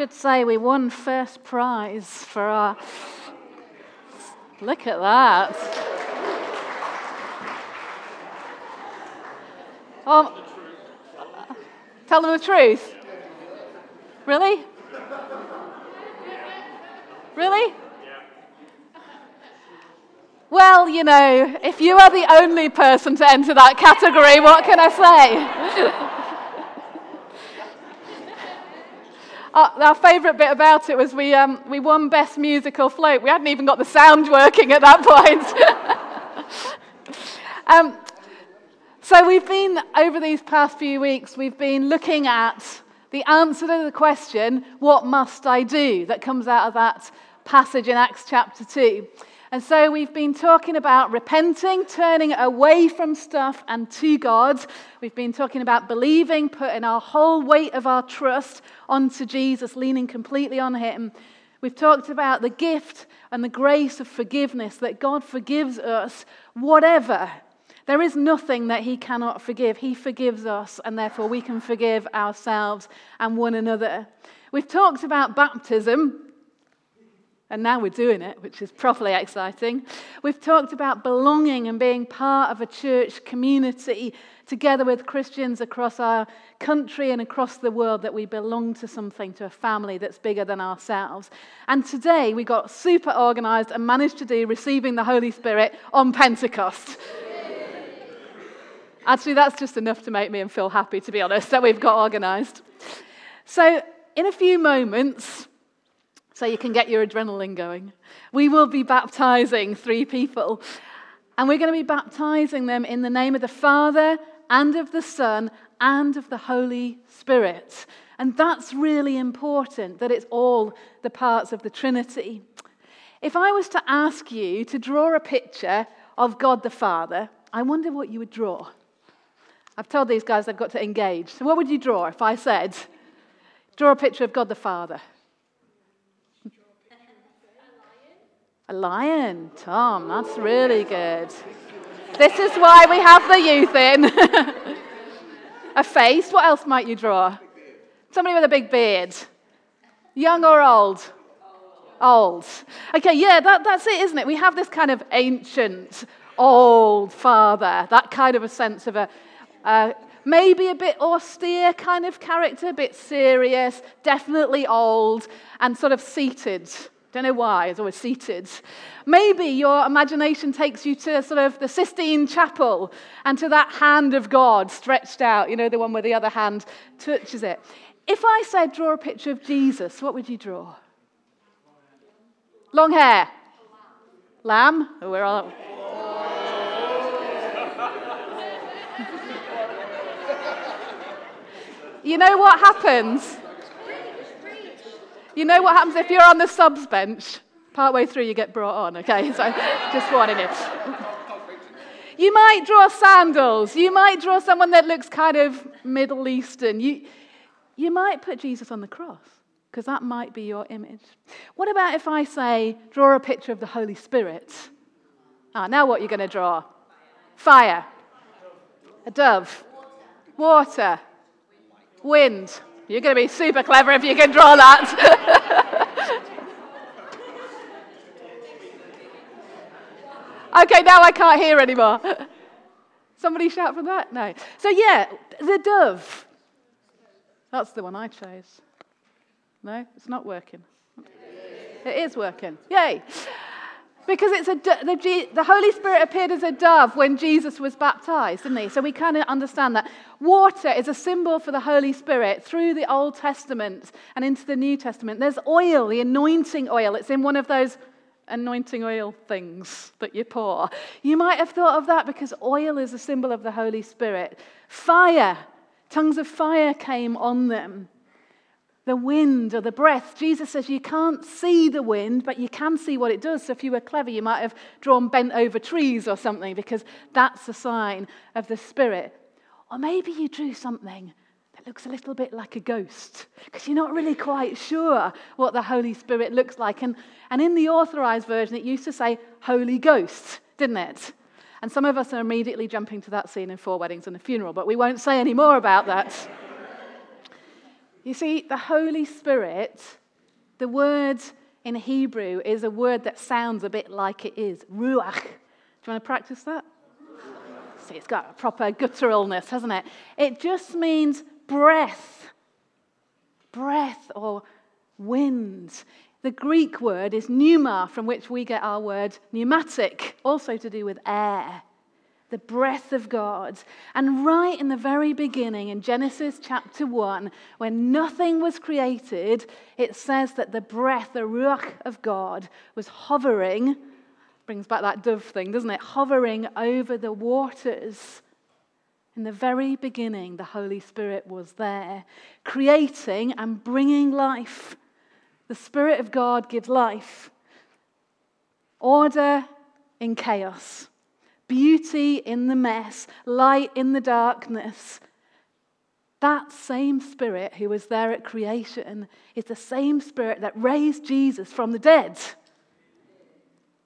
should say we won first prize for our. Look at that. Um, tell them the truth. Really? Really? Well, you know, if you are the only person to enter that category, what can I say? our, our favourite bit about it was we, um, we won Best Musical Float. We hadn't even got the sound working at that point. um, so we've been, over these past few weeks, we've been looking at the answer to the question, What must I do? that comes out of that passage in Acts chapter 2. And so we've been talking about repenting, turning away from stuff and to God. We've been talking about believing, putting our whole weight of our trust onto Jesus, leaning completely on Him. We've talked about the gift and the grace of forgiveness that God forgives us, whatever. There is nothing that He cannot forgive. He forgives us, and therefore we can forgive ourselves and one another. We've talked about baptism, and now we're doing it, which is properly exciting. We've talked about belonging and being part of a church community together with Christians across our country and across the world that we belong to something, to a family that's bigger than ourselves. And today we got super organized and managed to do receiving the Holy Spirit on Pentecost. Actually, that's just enough to make me feel happy, to be honest, that we've got organized. So, in a few moments, so you can get your adrenaline going. We will be baptizing three people, and we're going to be baptizing them in the name of the Father and of the Son and of the Holy Spirit. And that's really important that it's all the parts of the Trinity. If I was to ask you to draw a picture of God the Father, I wonder what you would draw. I've told these guys they've got to engage. So, what would you draw if I said, draw a picture of God the Father? A lion, Tom, that's really good. This is why we have the youth in. a face, what else might you draw? Somebody with a big beard. Young or old? Old. Okay, yeah, that, that's it, isn't it? We have this kind of ancient, old father, that kind of a sense of a, maybe a bit austere kind of character, a bit serious, definitely old, and sort of seated don't know why, it's always seated. Maybe your imagination takes you to sort of the Sistine Chapel and to that hand of God stretched out, you know, the one where the other hand touches it. If I said draw a picture of Jesus, what would you draw? Long hair. Lamb? Oh, all. you know what happens? You know what happens if you're on the subs bench? Partway through, you get brought on, okay? So just warning you. You might draw sandals. You might draw someone that looks kind of Middle Eastern. You, you might put Jesus on the cross because that might be your image. What about if I say, draw a picture of the Holy Spirit? Ah, now what are you going to draw? Fire, a dove, water, wind. You're going to be super clever if you can draw that. okay, now I can't hear anymore. Somebody shout from that? No. So, yeah, the dove. That's the one I chose. No, it's not working. It is working. Yay. Because it's a, the, the Holy Spirit appeared as a dove when Jesus was baptized, didn't he? So we kind of understand that. Water is a symbol for the Holy Spirit through the Old Testament and into the New Testament. There's oil, the anointing oil. It's in one of those anointing oil things that you pour. You might have thought of that because oil is a symbol of the Holy Spirit. Fire, tongues of fire came on them the wind or the breath. Jesus says you can't see the wind, but you can see what it does. So if you were clever, you might have drawn bent over trees or something because that's a sign of the Spirit. Or maybe you drew something that looks a little bit like a ghost because you're not really quite sure what the Holy Spirit looks like. And, and in the authorized version, it used to say Holy Ghost, didn't it? And some of us are immediately jumping to that scene in Four Weddings and a Funeral, but we won't say any more about that. You see, the Holy Spirit, the word in Hebrew is a word that sounds a bit like it is ruach. Do you want to practice that? See, it's got a proper gutturalness, hasn't it? It just means breath, breath or wind. The Greek word is pneuma, from which we get our word pneumatic, also to do with air the breath of God. And right in the very beginning, in Genesis chapter 1, when nothing was created, it says that the breath, the ruach of God, was hovering, brings back that dove thing, doesn't it? Hovering over the waters. In the very beginning, the Holy Spirit was there, creating and bringing life. The Spirit of God gives life, order in chaos beauty in the mess, light in the darkness. That same Spirit who was there at creation is the same Spirit that raised Jesus from the dead.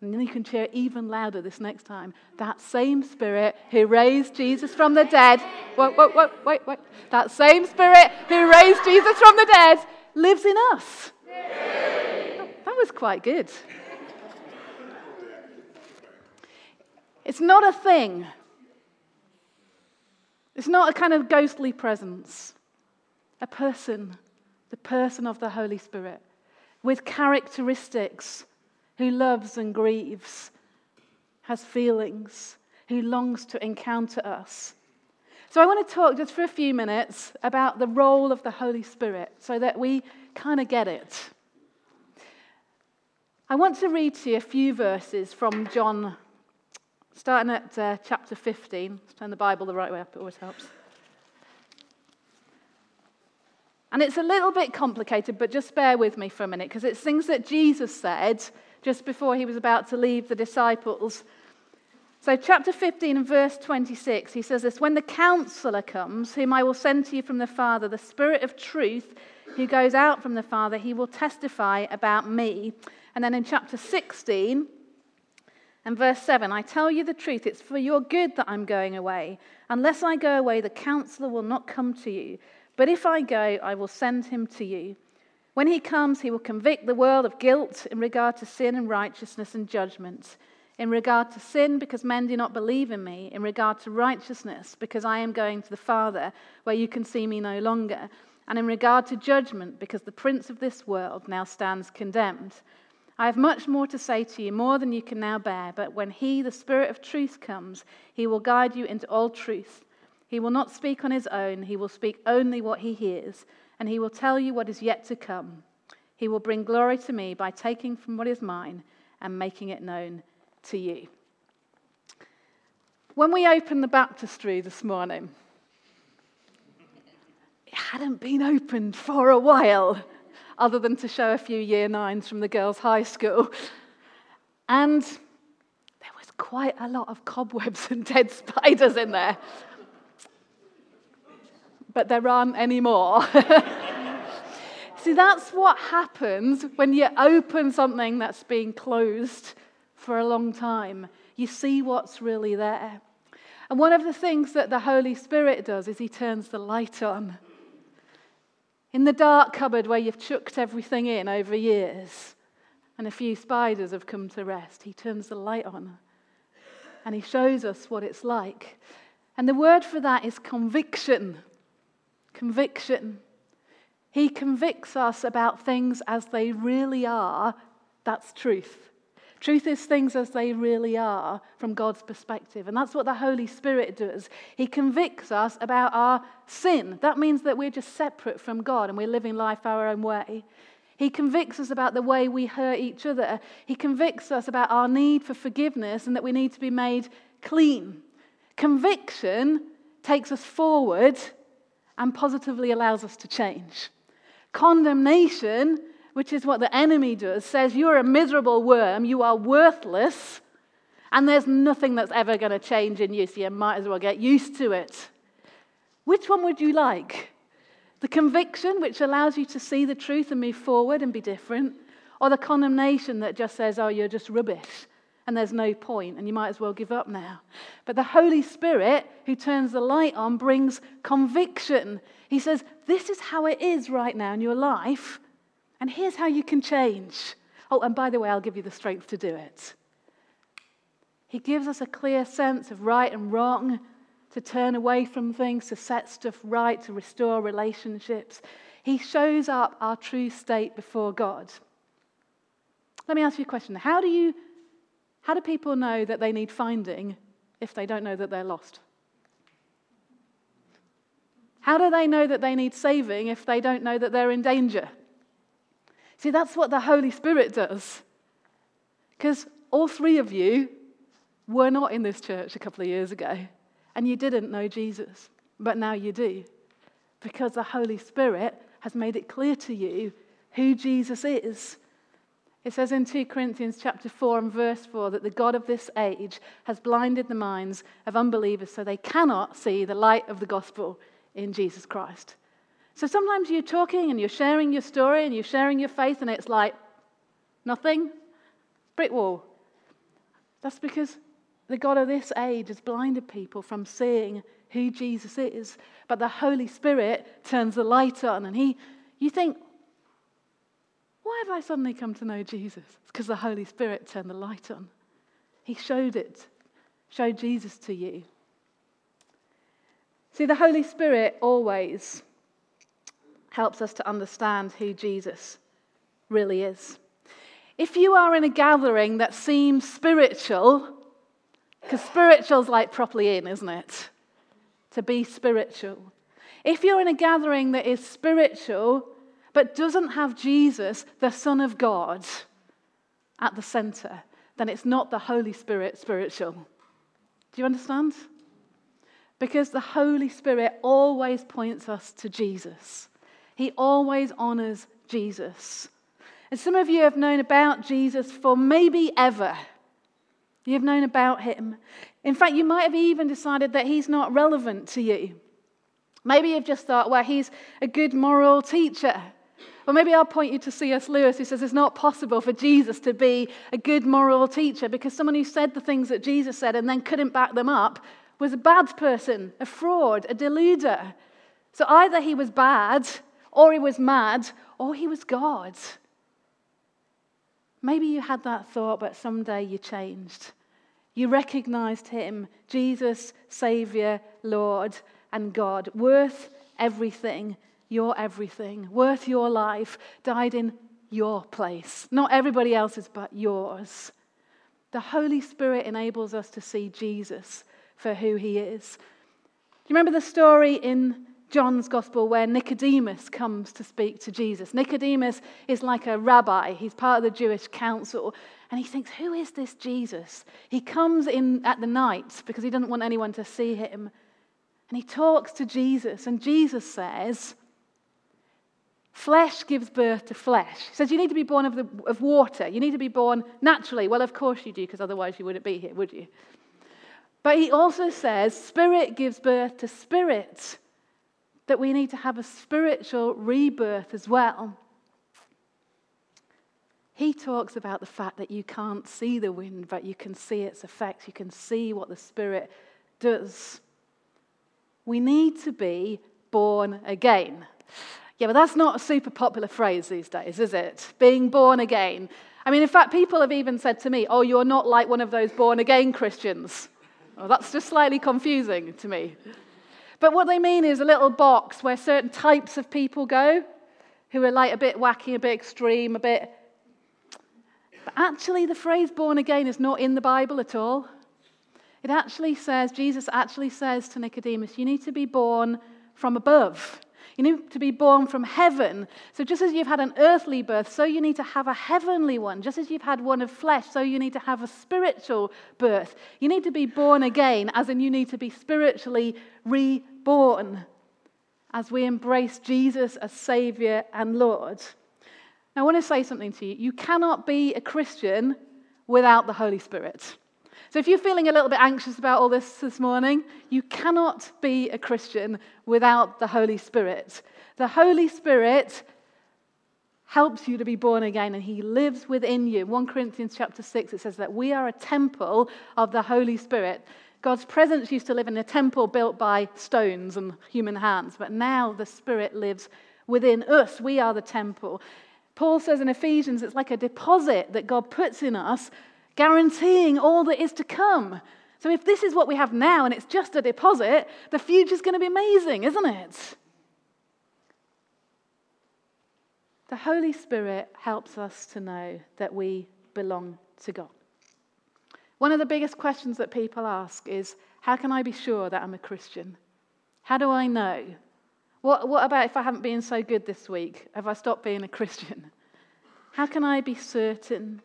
And then you can cheer even louder this next time. That same Spirit who raised Jesus from the dead. Wait, wait, wait, wait, wait. That same Spirit who raised Jesus from the dead lives in us. That was quite good. It's not a thing. It's not a kind of ghostly presence. A person, the person of the Holy Spirit, with characteristics, who loves and grieves, has feelings, who longs to encounter us. So, I want to talk just for a few minutes about the role of the Holy Spirit so that we kind of get it. I want to read to you a few verses from John Starting at uh, chapter 15, let's turn the Bible the right way up, it always helps. And it's a little bit complicated, but just bear with me for a minute because it's things that Jesus said just before he was about to leave the disciples. So, chapter 15 and verse 26, he says this When the counselor comes, whom I will send to you from the Father, the Spirit of truth, who goes out from the Father, he will testify about me. And then in chapter 16, and verse 7 I tell you the truth, it's for your good that I'm going away. Unless I go away, the counselor will not come to you. But if I go, I will send him to you. When he comes, he will convict the world of guilt in regard to sin and righteousness and judgment. In regard to sin, because men do not believe in me. In regard to righteousness, because I am going to the Father, where you can see me no longer. And in regard to judgment, because the prince of this world now stands condemned. I have much more to say to you, more than you can now bear. But when He, the Spirit of truth, comes, He will guide you into all truth. He will not speak on His own, He will speak only what He hears, and He will tell you what is yet to come. He will bring glory to me by taking from what is mine and making it known to you. When we opened the baptistry this morning, it hadn't been opened for a while other than to show a few year nines from the girls' high school. And there was quite a lot of cobwebs and dead spiders in there. But there aren't any more. See, that's what happens when you open something that's been closed for a long time. You see what's really there. And one of the things that the Holy Spirit does is he turns the light on. In the dark cupboard where you've chucked everything in over years and a few spiders have come to rest, he turns the light on and he shows us what it's like. And the word for that is conviction. Conviction. He convicts us about things as they really are. That's truth. Truth is things as they really are from God's perspective. And that's what the Holy Spirit does. He convicts us about our sin. That means that we're just separate from God and we're living life our own way. He convicts us about the way we hurt each other. He convicts us about our need for forgiveness and that we need to be made clean. Conviction takes us forward and positively allows us to change. Condemnation which is what the enemy does, says you're a miserable worm, you are worthless, and there's nothing that's ever going to change in you, so you might as well get used to it. Which one would you like? The conviction, which allows you to see the truth and move forward and be different, or the condemnation that just says, oh, you're just rubbish and there's no point, and you might as well give up now. But the Holy Spirit, who turns the light on, brings conviction. He says, This is how it is right now in your life, and here's how you can change. Oh, and by the way, I'll give you the strength to do it. He gives us a clear sense of right and wrong, to turn away from things, to set stuff right, to restore relationships. He shows up our true state before God. Let me ask you a question. How do you how do people know that they need finding if they don't know that they're lost? How do they know that they need saving if they don't know that they're in danger? See, that's what the Holy Spirit does. Because all three of you were not in this church a couple of years ago, and you didn't know Jesus, but now you do. Because the Holy Spirit has made it clear to you who Jesus is it says in 2 Corinthians chapter 4 and verse 4 that the God of this age has blinded the minds of unbelievers so they cannot see the light of the gospel in Jesus Christ. So sometimes you're talking and you're sharing your story and you're sharing your faith and it's like nothing, brick wall. That's because the God of this age has blinded people from seeing who Jesus is. But the Holy Spirit turns the light on and he you think, why have I suddenly come to know Jesus? It's because the Holy Spirit turned the light on. He showed it, showed Jesus to you. See, the Holy Spirit always helps us to understand who Jesus really is. If you are in a gathering that seems spiritual, because spiritual's like properly in, isn't it? To be spiritual. If you're in a gathering that is spiritual, but doesn't have Jesus, the Son of God, at the center, then it's not the Holy Spirit spiritual. Do you understand? Because the Holy Spirit always points us to Jesus. He always honors Jesus. And some of you have known about Jesus for maybe ever. You've known about him. In fact, you might have even decided that he's not relevant to you. Maybe you've just thought, well, he's a good moral teacher. Or maybe I'll point you to C.S. Lewis, who says it's not possible for Jesus to be a good moral teacher because someone who said the things that Jesus said and then couldn't back them up was a bad person, a fraud, a deluder. So either he was bad, or he was mad, or he was God. Maybe you had that thought, but someday you changed. You recognized him, Jesus, Savior, Lord, and God, worth everything your everything, worth your life, died in your place. Not everybody else's, but yours. The Holy Spirit enables us to see Jesus for who he is. Do you remember the story in John's gospel where Nicodemus comes to speak to Jesus? Nicodemus is like a rabbi, he's part of the Jewish council. And he thinks, Who is this Jesus? He comes in at the night because he doesn't want anyone to see him. And he talks to Jesus, and Jesus says, Flesh gives birth to flesh. He says you need to be born of, the, of water. You need to be born naturally. Well, of course you do, because otherwise you wouldn't be here, would you? But he also says spirit gives birth to spirit, that we need to have a spiritual rebirth as well. He talks about the fact that you can't see the wind, but you can see its effects. You can see what the Spirit does. We need to be born again. Yeah, but that's not a super popular phrase these days, is it? Being born again. I mean, in fact, people have even said to me, oh, you're not like one of those born again Christians. Oh, that's just slightly confusing to me. But what they mean is a little box where certain types of people go who are like a bit wacky, a bit extreme, a bit. But actually, the phrase born again is not in the Bible at all. It actually says, Jesus actually says to Nicodemus, you need to be born from above. You need to be born from heaven. So, just as you've had an earthly birth, so you need to have a heavenly one. Just as you've had one of flesh, so you need to have a spiritual birth. You need to be born again, as in you need to be spiritually reborn as we embrace Jesus as Savior and Lord. Now, I want to say something to you. You cannot be a Christian without the Holy Spirit. So, if you're feeling a little bit anxious about all this this morning, you cannot be a Christian without the Holy Spirit. The Holy Spirit helps you to be born again and he lives within you. 1 Corinthians chapter 6 it says that we are a temple of the Holy Spirit. God's presence used to live in a temple built by stones and human hands, but now the Spirit lives within us. We are the temple. Paul says in Ephesians it's like a deposit that God puts in us, guaranteeing all that is to come. So if this is what we have now and it's just a deposit, the future's going to be amazing, isn't it? The Holy Spirit helps us to know that we belong to God. One of the biggest questions that people ask is how can I be sure that I'm a Christian? How do I know? What, what about if I haven't been so good this week? Have I stopped being a Christian? How can I be certain?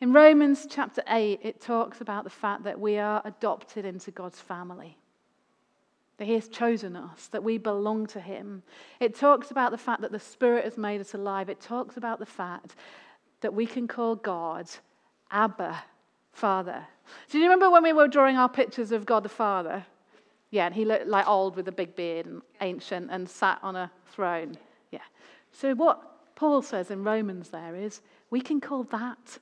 In Romans chapter 8, it talks about the fact that we are adopted into God's family that He has chosen us, that we belong to Him. It talks about the fact that the Spirit has made us alive. It talks about the fact that we can call God Abba, Father. Do you remember when we were drawing our pictures of God the Father? Yeah, and he looked like old with a big beard and ancient and sat on a throne. Yeah. So, what Paul says in Romans there is we can call that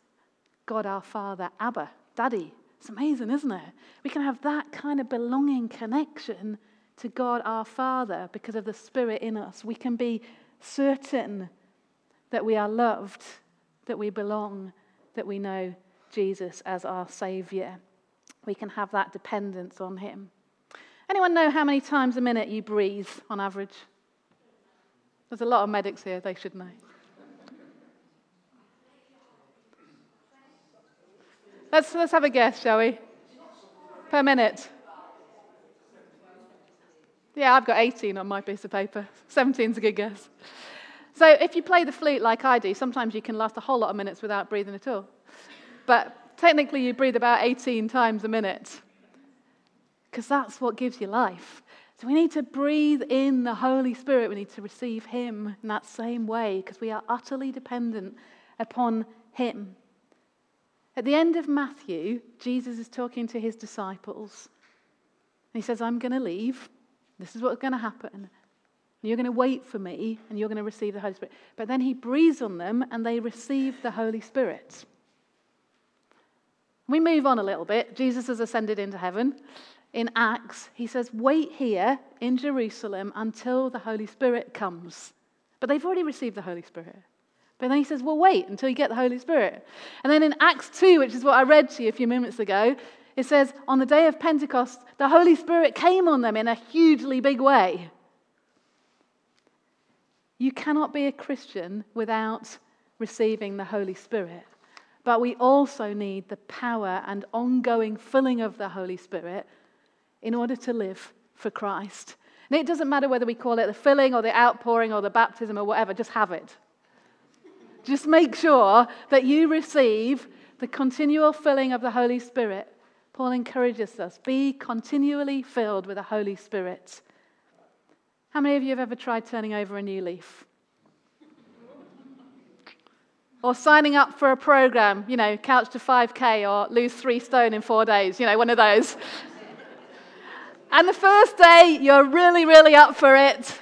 God our Father Abba, Daddy. It's amazing, isn't it? We can have that kind of belonging connection to God our Father because of the Spirit in us. We can be certain that we are loved, that we belong, that we know Jesus as our Savior. We can have that dependence on Him. Anyone know how many times a minute you breathe on average? There's a lot of medics here, they should know. Let's, let's have a guess, shall we? Per minute. Yeah, I've got 18 on my piece of paper. 17's a good guess. So if you play the flute like I do, sometimes you can last a whole lot of minutes without breathing at all. But technically, you breathe about 18 times a minute because that's what gives you life. So we need to breathe in the Holy Spirit. We need to receive Him in that same way because we are utterly dependent upon Him. At the end of Matthew, Jesus is talking to his disciples. He says, I'm going to leave. This is what's going to happen. You're going to wait for me and you're going to receive the Holy Spirit. But then he breathes on them and they receive the Holy Spirit. We move on a little bit. Jesus has ascended into heaven. In Acts, he says, Wait here in Jerusalem until the Holy Spirit comes. But they've already received the Holy Spirit. But then he says, Well, wait until you get the Holy Spirit. And then in Acts 2, which is what I read to you a few moments ago, it says, On the day of Pentecost, the Holy Spirit came on them in a hugely big way. You cannot be a Christian without receiving the Holy Spirit. But we also need the power and ongoing filling of the Holy Spirit in order to live for Christ. And it doesn't matter whether we call it the filling or the outpouring or the baptism or whatever, just have it. Just make sure that you receive the continual filling of the Holy Spirit. Paul encourages us be continually filled with the Holy Spirit. How many of you have ever tried turning over a new leaf? Or signing up for a program, you know, couch to 5K or lose three stone in four days, you know, one of those. and the first day, you're really, really up for it.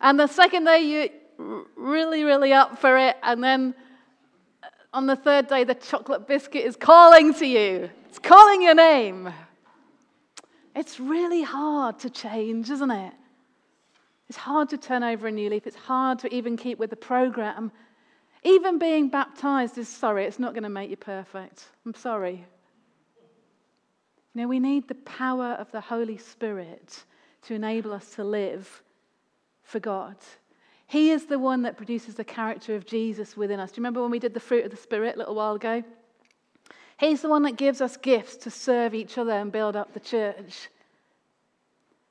And the second day, you, really, really up for it. And then uh, on the third day, the chocolate biscuit is calling to you, it's calling your name. It's really hard to change, isn't it? It's hard to turn over a new leaf. It's hard to even keep with the program. Even being baptized is sorry, it's not going to make you perfect. I'm sorry. You know, we need the power of the Holy Spirit to enable us to live for God. He is the one that produces the character of Jesus within us. Do you remember when we did the fruit of the Spirit a little while ago? He's the one that gives us gifts to serve each other and build up the church.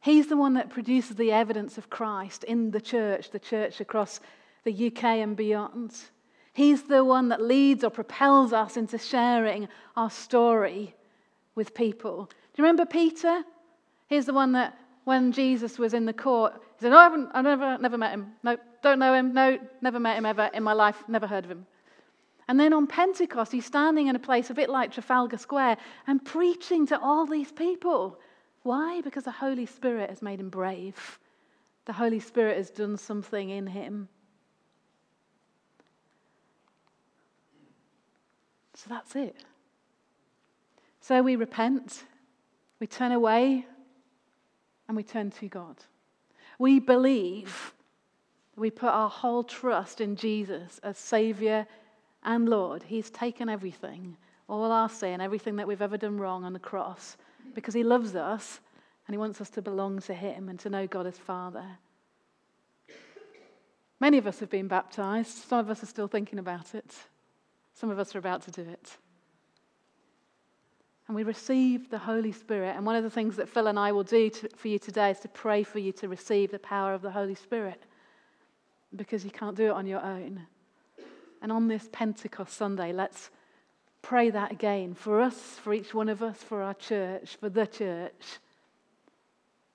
He's the one that produces the evidence of Christ in the church, the church across the UK and beyond. He's the one that leads or propels us into sharing our story with people. Do you remember Peter? He's the one that when Jesus was in the court, he said, No, I haven't, I've never, never met him. No, don't know him. No, never met him ever in my life. Never heard of him. And then on Pentecost, he's standing in a place a bit like Trafalgar Square and preaching to all these people. Why? Because the Holy Spirit has made him brave. The Holy Spirit has done something in him. So that's it. So we repent, we turn away, and we turn to God. We believe, we put our whole trust in Jesus as Savior and Lord. He's taken everything, all our sin, everything that we've ever done wrong on the cross, because He loves us and He wants us to belong to Him and to know God as Father. Many of us have been baptized. Some of us are still thinking about it. Some of us are about to do it. And we receive the Holy Spirit. And one of the things that Phil and I will do to, for you today is to pray for you to receive the power of the Holy Spirit because you can't do it on your own. And on this Pentecost Sunday, let's pray that again for us, for each one of us, for our church, for the church,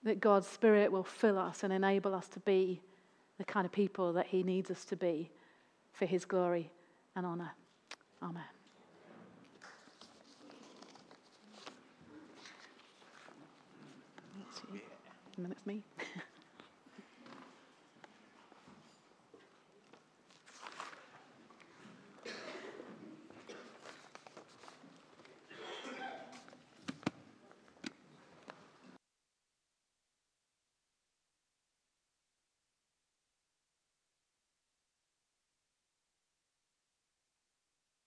that God's Spirit will fill us and enable us to be the kind of people that He needs us to be for His glory and honor. Amen. It's me.